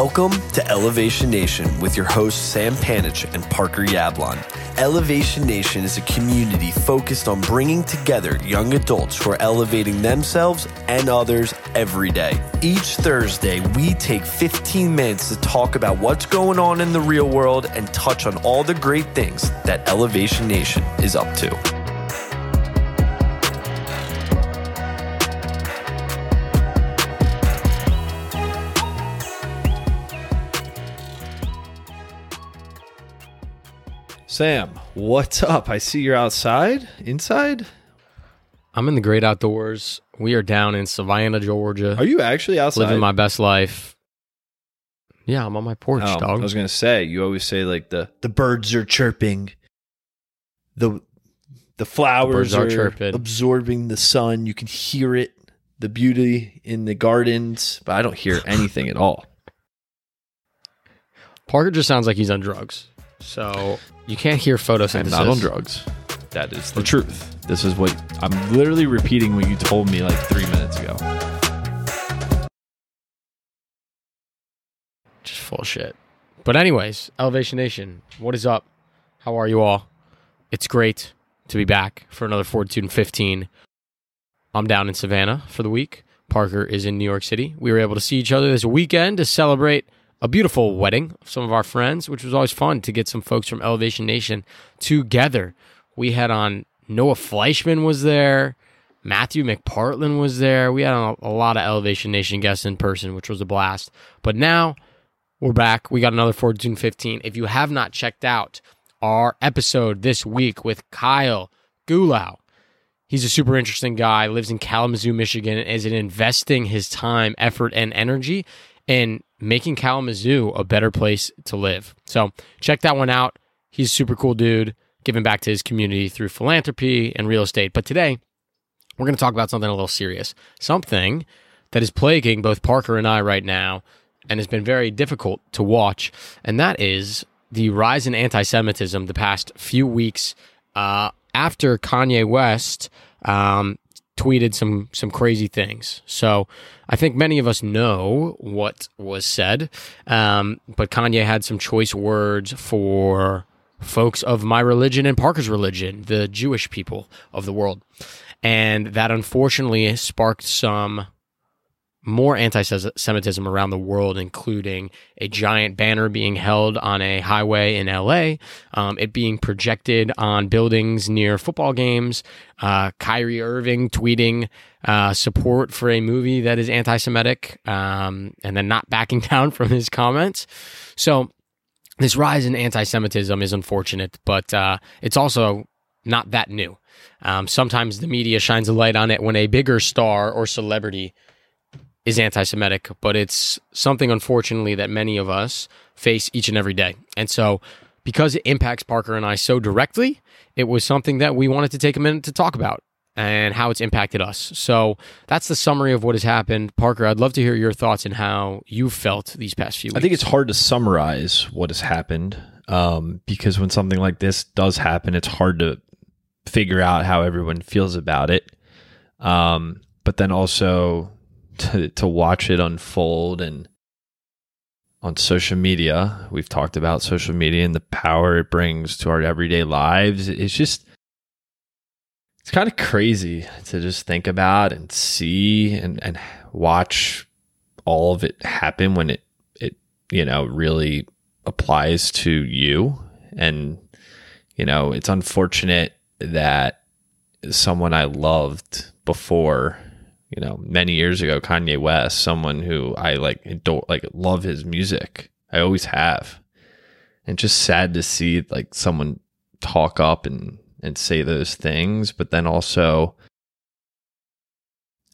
Welcome to Elevation Nation with your hosts Sam Panich and Parker Yablon. Elevation Nation is a community focused on bringing together young adults who are elevating themselves and others every day. Each Thursday, we take 15 minutes to talk about what's going on in the real world and touch on all the great things that Elevation Nation is up to. Sam, what's up? I see you're outside, inside. I'm in the great outdoors. We are down in Savannah, Georgia. Are you actually outside? living my best life? Yeah, I'm on my porch, Oh, dog. I was gonna say you always say like the the birds are chirping, the the flowers birds are chirping. absorbing the sun. You can hear it, the beauty in the gardens, but I don't hear anything at all. Parker just sounds like he's on drugs. So you can't hear photosynthesis. I'm not on drugs. That is the truth. This is what I'm literally repeating what you told me like three minutes ago. Just full shit. But anyways, Elevation Nation, what is up? How are you all? It's great to be back for another Fortitude in 15. I'm down in Savannah for the week. Parker is in New York City. We were able to see each other this weekend to celebrate a beautiful wedding of some of our friends, which was always fun to get some folks from Elevation Nation together. We had on Noah Fleischman was there, Matthew McPartland was there. We had a, a lot of Elevation Nation guests in person, which was a blast. But now we're back. We got another Fortune 15. If you have not checked out our episode this week with Kyle Gulau, he's a super interesting guy, lives in Kalamazoo, Michigan, and is investing his time, effort, and energy in making Kalamazoo a better place to live. So check that one out. He's a super cool dude, giving back to his community through philanthropy and real estate. But today, we're going to talk about something a little serious, something that is plaguing both Parker and I right now and has been very difficult to watch. And that is the rise in anti Semitism the past few weeks uh, after Kanye West um, tweeted some some crazy things. So I think many of us know what was said, um, but Kanye had some choice words for folks of my religion and Parker's religion, the Jewish people of the world, and that unfortunately sparked some more anti-Semitism around the world, including a giant banner being held on a highway in LA, um, it being projected on buildings near football games, uh, Kyrie Irving tweeting uh, support for a movie that is anti-Semitic, um, and then not backing down from his comments. So this rise in anti-Semitism is unfortunate, but uh, it's also not that new. Um, sometimes the media shines a light on it when a bigger star or celebrity is anti Semitic, but it's something, unfortunately, that many of us face each and every day. And so, because it impacts Parker and I so directly, it was something that we wanted to take a minute to talk about and how it's impacted us. So, that's the summary of what has happened. Parker, I'd love to hear your thoughts and how you felt these past few weeks. I think it's hard to summarize what has happened um, because when something like this does happen, it's hard to figure out how everyone feels about it. Um, but then also to to watch it unfold and on social media. We've talked about social media and the power it brings to our everyday lives. It's just it's kind of crazy to just think about and see and and watch all of it happen when it it you know really applies to you. And you know it's unfortunate that someone I loved before you know, many years ago, Kanye West, someone who I like adore, like love his music. I always have. And just sad to see like someone talk up and and say those things, but then also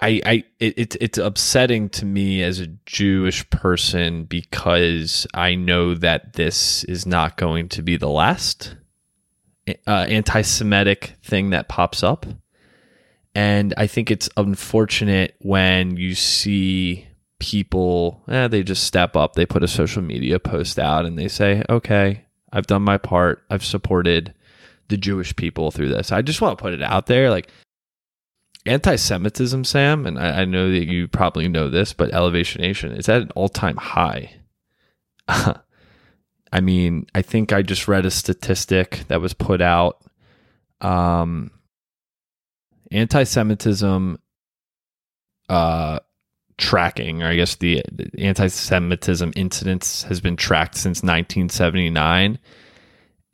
I I it, it it's upsetting to me as a Jewish person because I know that this is not going to be the last uh, anti-Semitic thing that pops up and I think it's unfortunate when you see people, eh, they just step up, they put a social media post out and they say, okay, I've done my part. I've supported the Jewish people through this. I just want to put it out there. Like, anti Semitism, Sam, and I, I, know that you probably know this, but Elevation Nation is at an all time high. I mean, I think I just read a statistic that was put out. Um, anti-Semitism uh, tracking, or I guess the, the anti-Semitism incidents has been tracked since 1979,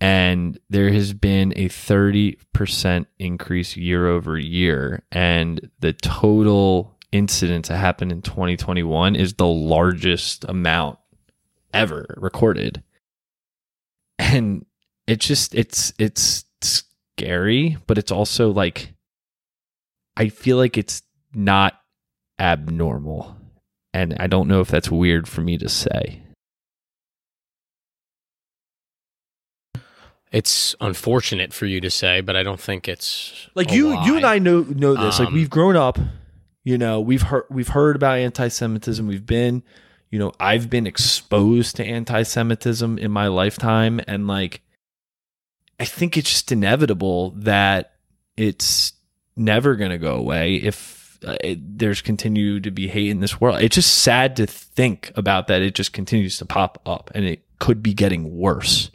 and there has been a 30% increase year over year, and the total incidents that happened in 2021 is the largest amount ever recorded. And it just it's it's scary but it's also like i feel like it's not abnormal and i don't know if that's weird for me to say It's unfortunate for you to say, but I don't think it's like a you lie. you and I know know this. like Um, we've grown up, you know, we've heard we've heard about anti-Semitism. We've been, you know, I've been exposed to anti-Semitism in my lifetime, and like, I think it's just inevitable that it's never going to go away if uh, it, there's continue to be hate in this world. It's just sad to think about that. It just continues to pop up, and it could be getting worse.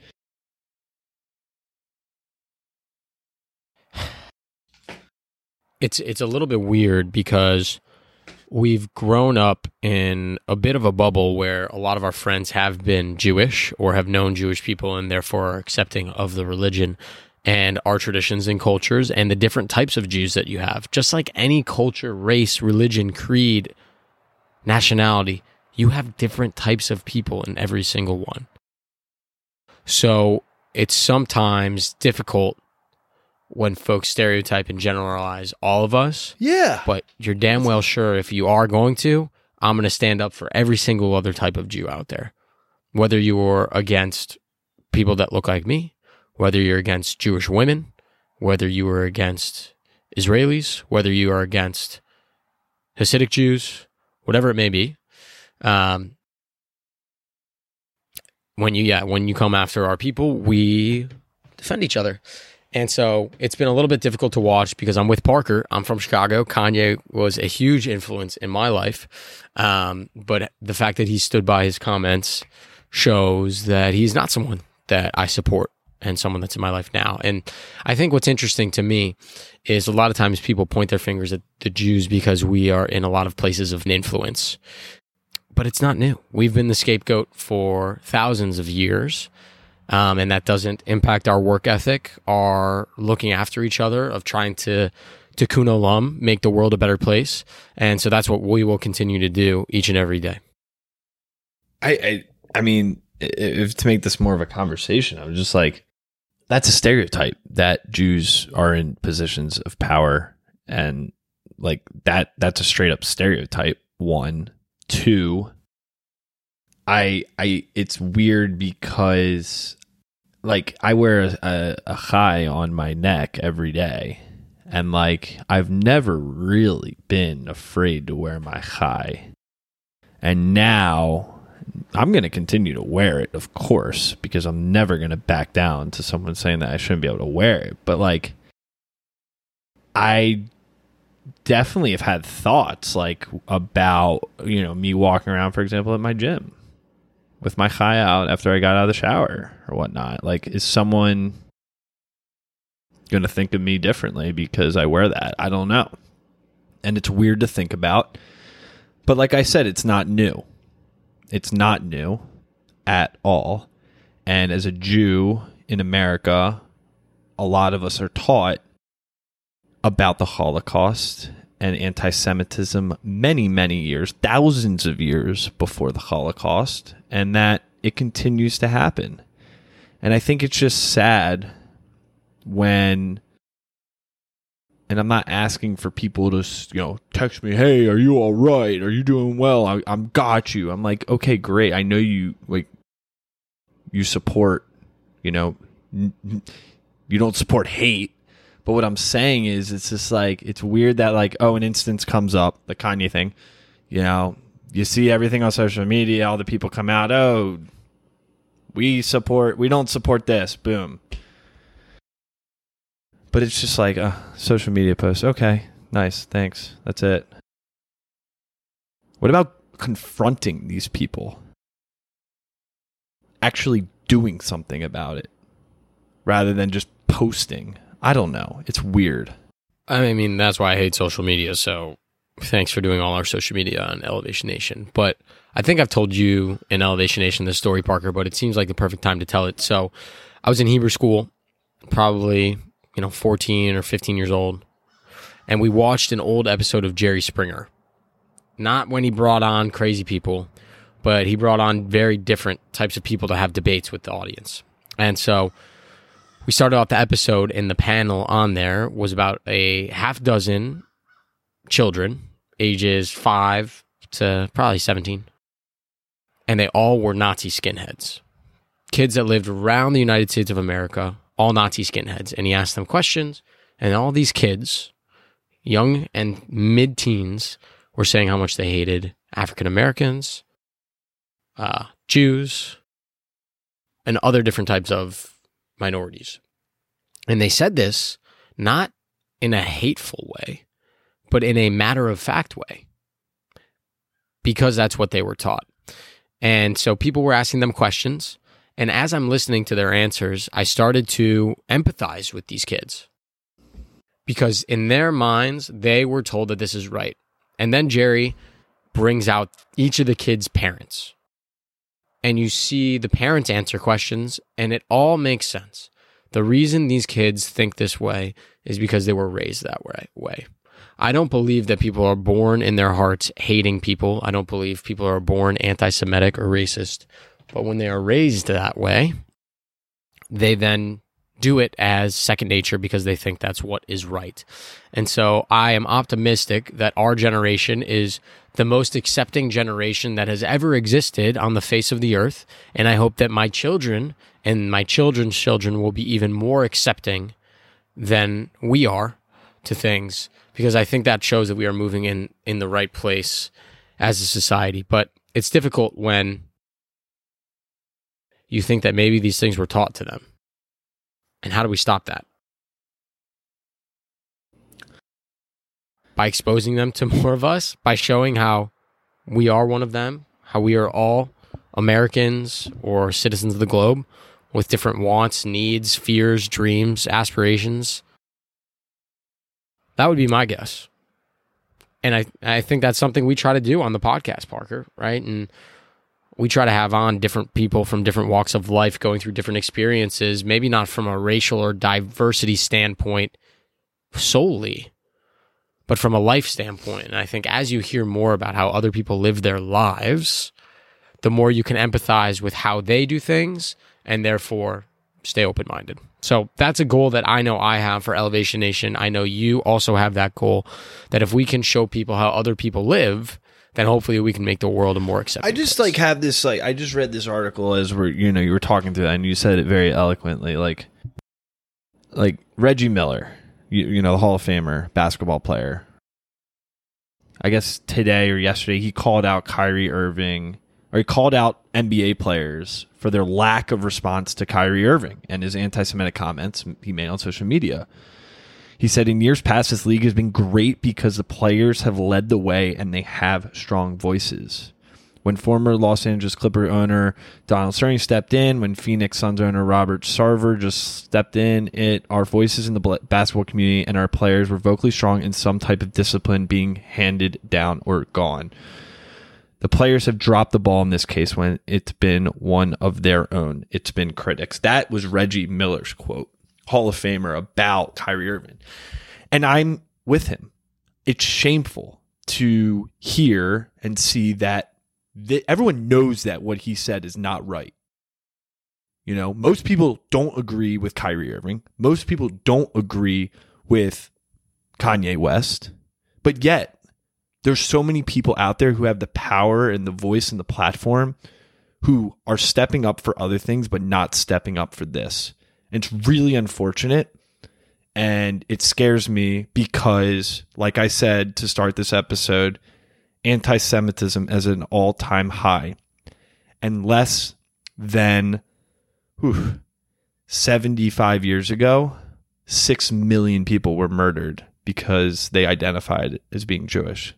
it's it's a little bit weird because we've grown up in a bit of a bubble where a lot of our friends have been Jewish or have known Jewish people and therefore are accepting of the religion and our traditions and cultures and the different types of Jews that you have. Just like any culture, race, religion, creed, nationality, you have different types of people in every single one. So it's sometimes difficult when folks stereotype and generalize all of us, Yeah, but you're damn well sure if you are going to, I'm going to stand up for every single other type of Jew out there. Whether you're against people that look like me, whether you're against Jewish women, whether you are against Israelis, whether you are against Hasidic Jews, whatever it may be. Um, when you yeah, when you come after our people, we defend each other. And so it's been a little bit difficult to watch because I'm with Parker. I'm from Chicago. Kanye was a huge influence in my life. Um, but the fact that he stood by his comments shows that he's not someone that I support and someone that's in my life now. And I think what's interesting to me is a lot of times people point their fingers at the Jews because we are in a lot of places of influence. But it's not new. We've been the scapegoat for thousands of years. Um, and that doesn't impact our work ethic, our looking after each other, of trying to tikkun olam, make the world a better place. And so that's what we will continue to do each and every day. I, I I mean, if to make this more of a conversation, I'm just like, that's a stereotype that Jews are in positions of power, and like that that's a straight up stereotype. One, two. I I it's weird because like I wear a, a, a chai on my neck every day. And like I've never really been afraid to wear my chai. And now I'm going to continue to wear it, of course, because I'm never going to back down to someone saying that I shouldn't be able to wear it. But like, I definitely have had thoughts like about, you know, me walking around, for example, at my gym with my chai out after I got out of the shower or whatnot. Like, is someone going to think of me differently because I wear that? I don't know. And it's weird to think about. But like I said, it's not new. It's not new at all. And as a Jew in America, a lot of us are taught about the Holocaust and anti Semitism many, many years, thousands of years before the Holocaust, and that it continues to happen. And I think it's just sad when and I'm not asking for people to, you know, text me, "Hey, are you all right? Are you doing well? I, I'm got you." I'm like, "Okay, great. I know you like you support, you know, you don't support hate." But what I'm saying is, it's just like it's weird that like, oh, an instance comes up, the Kanye thing, you know, you see everything on social media, all the people come out, oh, we support, we don't support this, boom. But it's just like a social media post. Okay, nice, thanks. That's it. What about confronting these people? actually doing something about it rather than just posting. I don't know. It's weird. I mean, that's why I hate social media. So thanks for doing all our social media on Elevation Nation. But I think I've told you in Elevation Nation this story, Parker, but it seems like the perfect time to tell it. So I was in Hebrew school, probably, you know, 14 or 15 years old. And we watched an old episode of Jerry Springer. Not when he brought on crazy people, but he brought on very different types of people to have debates with the audience. And so we started off the episode, and the panel on there was about a half dozen children, ages five to probably 17. And they all were Nazi skinheads. Kids that lived around the United States of America, all Nazi skinheads. And he asked them questions, and all these kids, young and mid teens, were saying how much they hated African Americans, uh, Jews, and other different types of minorities. And they said this not in a hateful way, but in a matter of fact way, because that's what they were taught. And so people were asking them questions. And as I'm listening to their answers, I started to empathize with these kids because in their minds, they were told that this is right. And then Jerry brings out each of the kids' parents. And you see the parents answer questions, and it all makes sense. The reason these kids think this way is because they were raised that way. I don't believe that people are born in their hearts hating people. I don't believe people are born anti Semitic or racist. But when they are raised that way, they then do it as second nature because they think that's what is right. And so I am optimistic that our generation is the most accepting generation that has ever existed on the face of the earth. And I hope that my children and my children's children will be even more accepting than we are to things because I think that shows that we are moving in in the right place as a society. But it's difficult when you think that maybe these things were taught to them. And how do we stop that? By exposing them to more of us, by showing how we are one of them, how we are all Americans or citizens of the globe with different wants, needs, fears, dreams, aspirations. That would be my guess. And I, I think that's something we try to do on the podcast, Parker, right? And we try to have on different people from different walks of life going through different experiences, maybe not from a racial or diversity standpoint solely, but from a life standpoint. And I think as you hear more about how other people live their lives, the more you can empathize with how they do things and therefore stay open minded. So that's a goal that I know I have for Elevation Nation. I know you also have that goal that if we can show people how other people live, then hopefully we can make the world a more accepting. I just place. like have this like I just read this article as we're you know you were talking through that and you said it very eloquently like like Reggie Miller, you, you know the Hall of Famer basketball player. I guess today or yesterday he called out Kyrie Irving or he called out NBA players for their lack of response to Kyrie Irving and his anti-Semitic comments he made on social media. He said, in years past, this league has been great because the players have led the way and they have strong voices. When former Los Angeles Clipper owner Donald Sterling stepped in, when Phoenix Suns owner Robert Sarver just stepped in, it our voices in the basketball community and our players were vocally strong in some type of discipline being handed down or gone. The players have dropped the ball in this case when it's been one of their own. It's been critics. That was Reggie Miller's quote. Hall of Famer about Kyrie Irving. And I'm with him. It's shameful to hear and see that th- everyone knows that what he said is not right. You know, most people don't agree with Kyrie Irving. Most people don't agree with Kanye West. But yet, there's so many people out there who have the power and the voice and the platform who are stepping up for other things, but not stepping up for this. It's really unfortunate. And it scares me because, like I said to start this episode, anti Semitism is at an all time high. And less than whew, 75 years ago, 6 million people were murdered because they identified as being Jewish.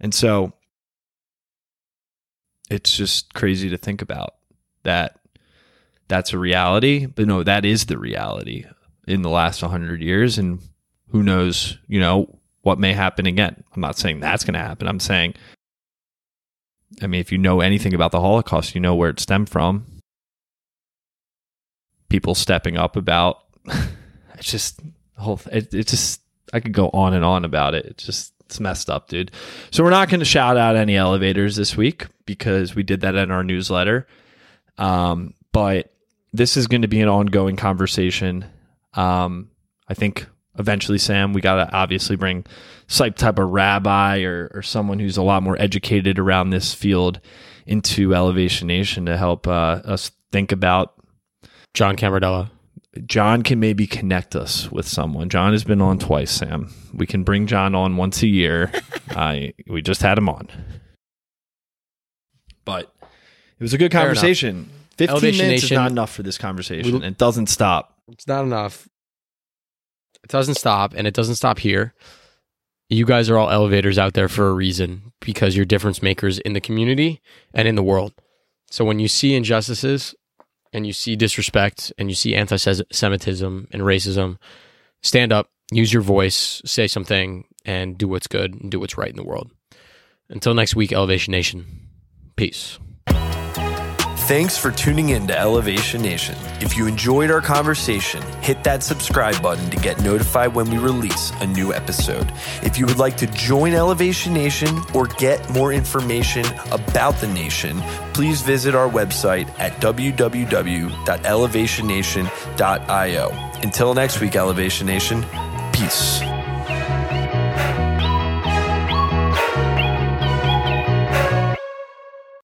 And so it's just crazy to think about that that's a reality. But no, that is the reality in the last 100 years. And who knows, you know, what may happen again. I'm not saying that's going to happen. I'm saying, I mean, if you know anything about the Holocaust, you know where it stemmed from. People stepping up about it's just whole it, it just I could go on and on about it. It's just it's messed up, dude. So we're not going to shout out any elevators this week because we did that in our newsletter. Um, but this is going to be an ongoing conversation. Um, I think eventually, Sam, we got to obviously bring some type of rabbi or, or someone who's a lot more educated around this field into Elevation Nation to help uh, us think about. John Camardella. John can maybe connect us with someone. John has been on twice, Sam. We can bring John on once a year. I we just had him on. But it was a good Fair enough. Conversation. 15 Elevation minutes Nation- is not enough for this conversation. We- it doesn't stop. It's not enough. It doesn't stop, and it doesn't stop here. You guys are all elevators out there for a reason because you're difference makers in the community and in the world. So when you see injustices and you see disrespect and you see anti Semitism and racism, stand up, use your voice, say something, and do what's good and do what's right in the world. Until next week, Elevation Nation. Peace. Thanks for tuning in to Elevation Nation. If you enjoyed our conversation, hit that subscribe button to get notified when we release a new episode. If you would like to join Elevation Nation or get more information about the nation, please visit our website at www.elevationnation.io. Until next week, Elevation Nation, peace.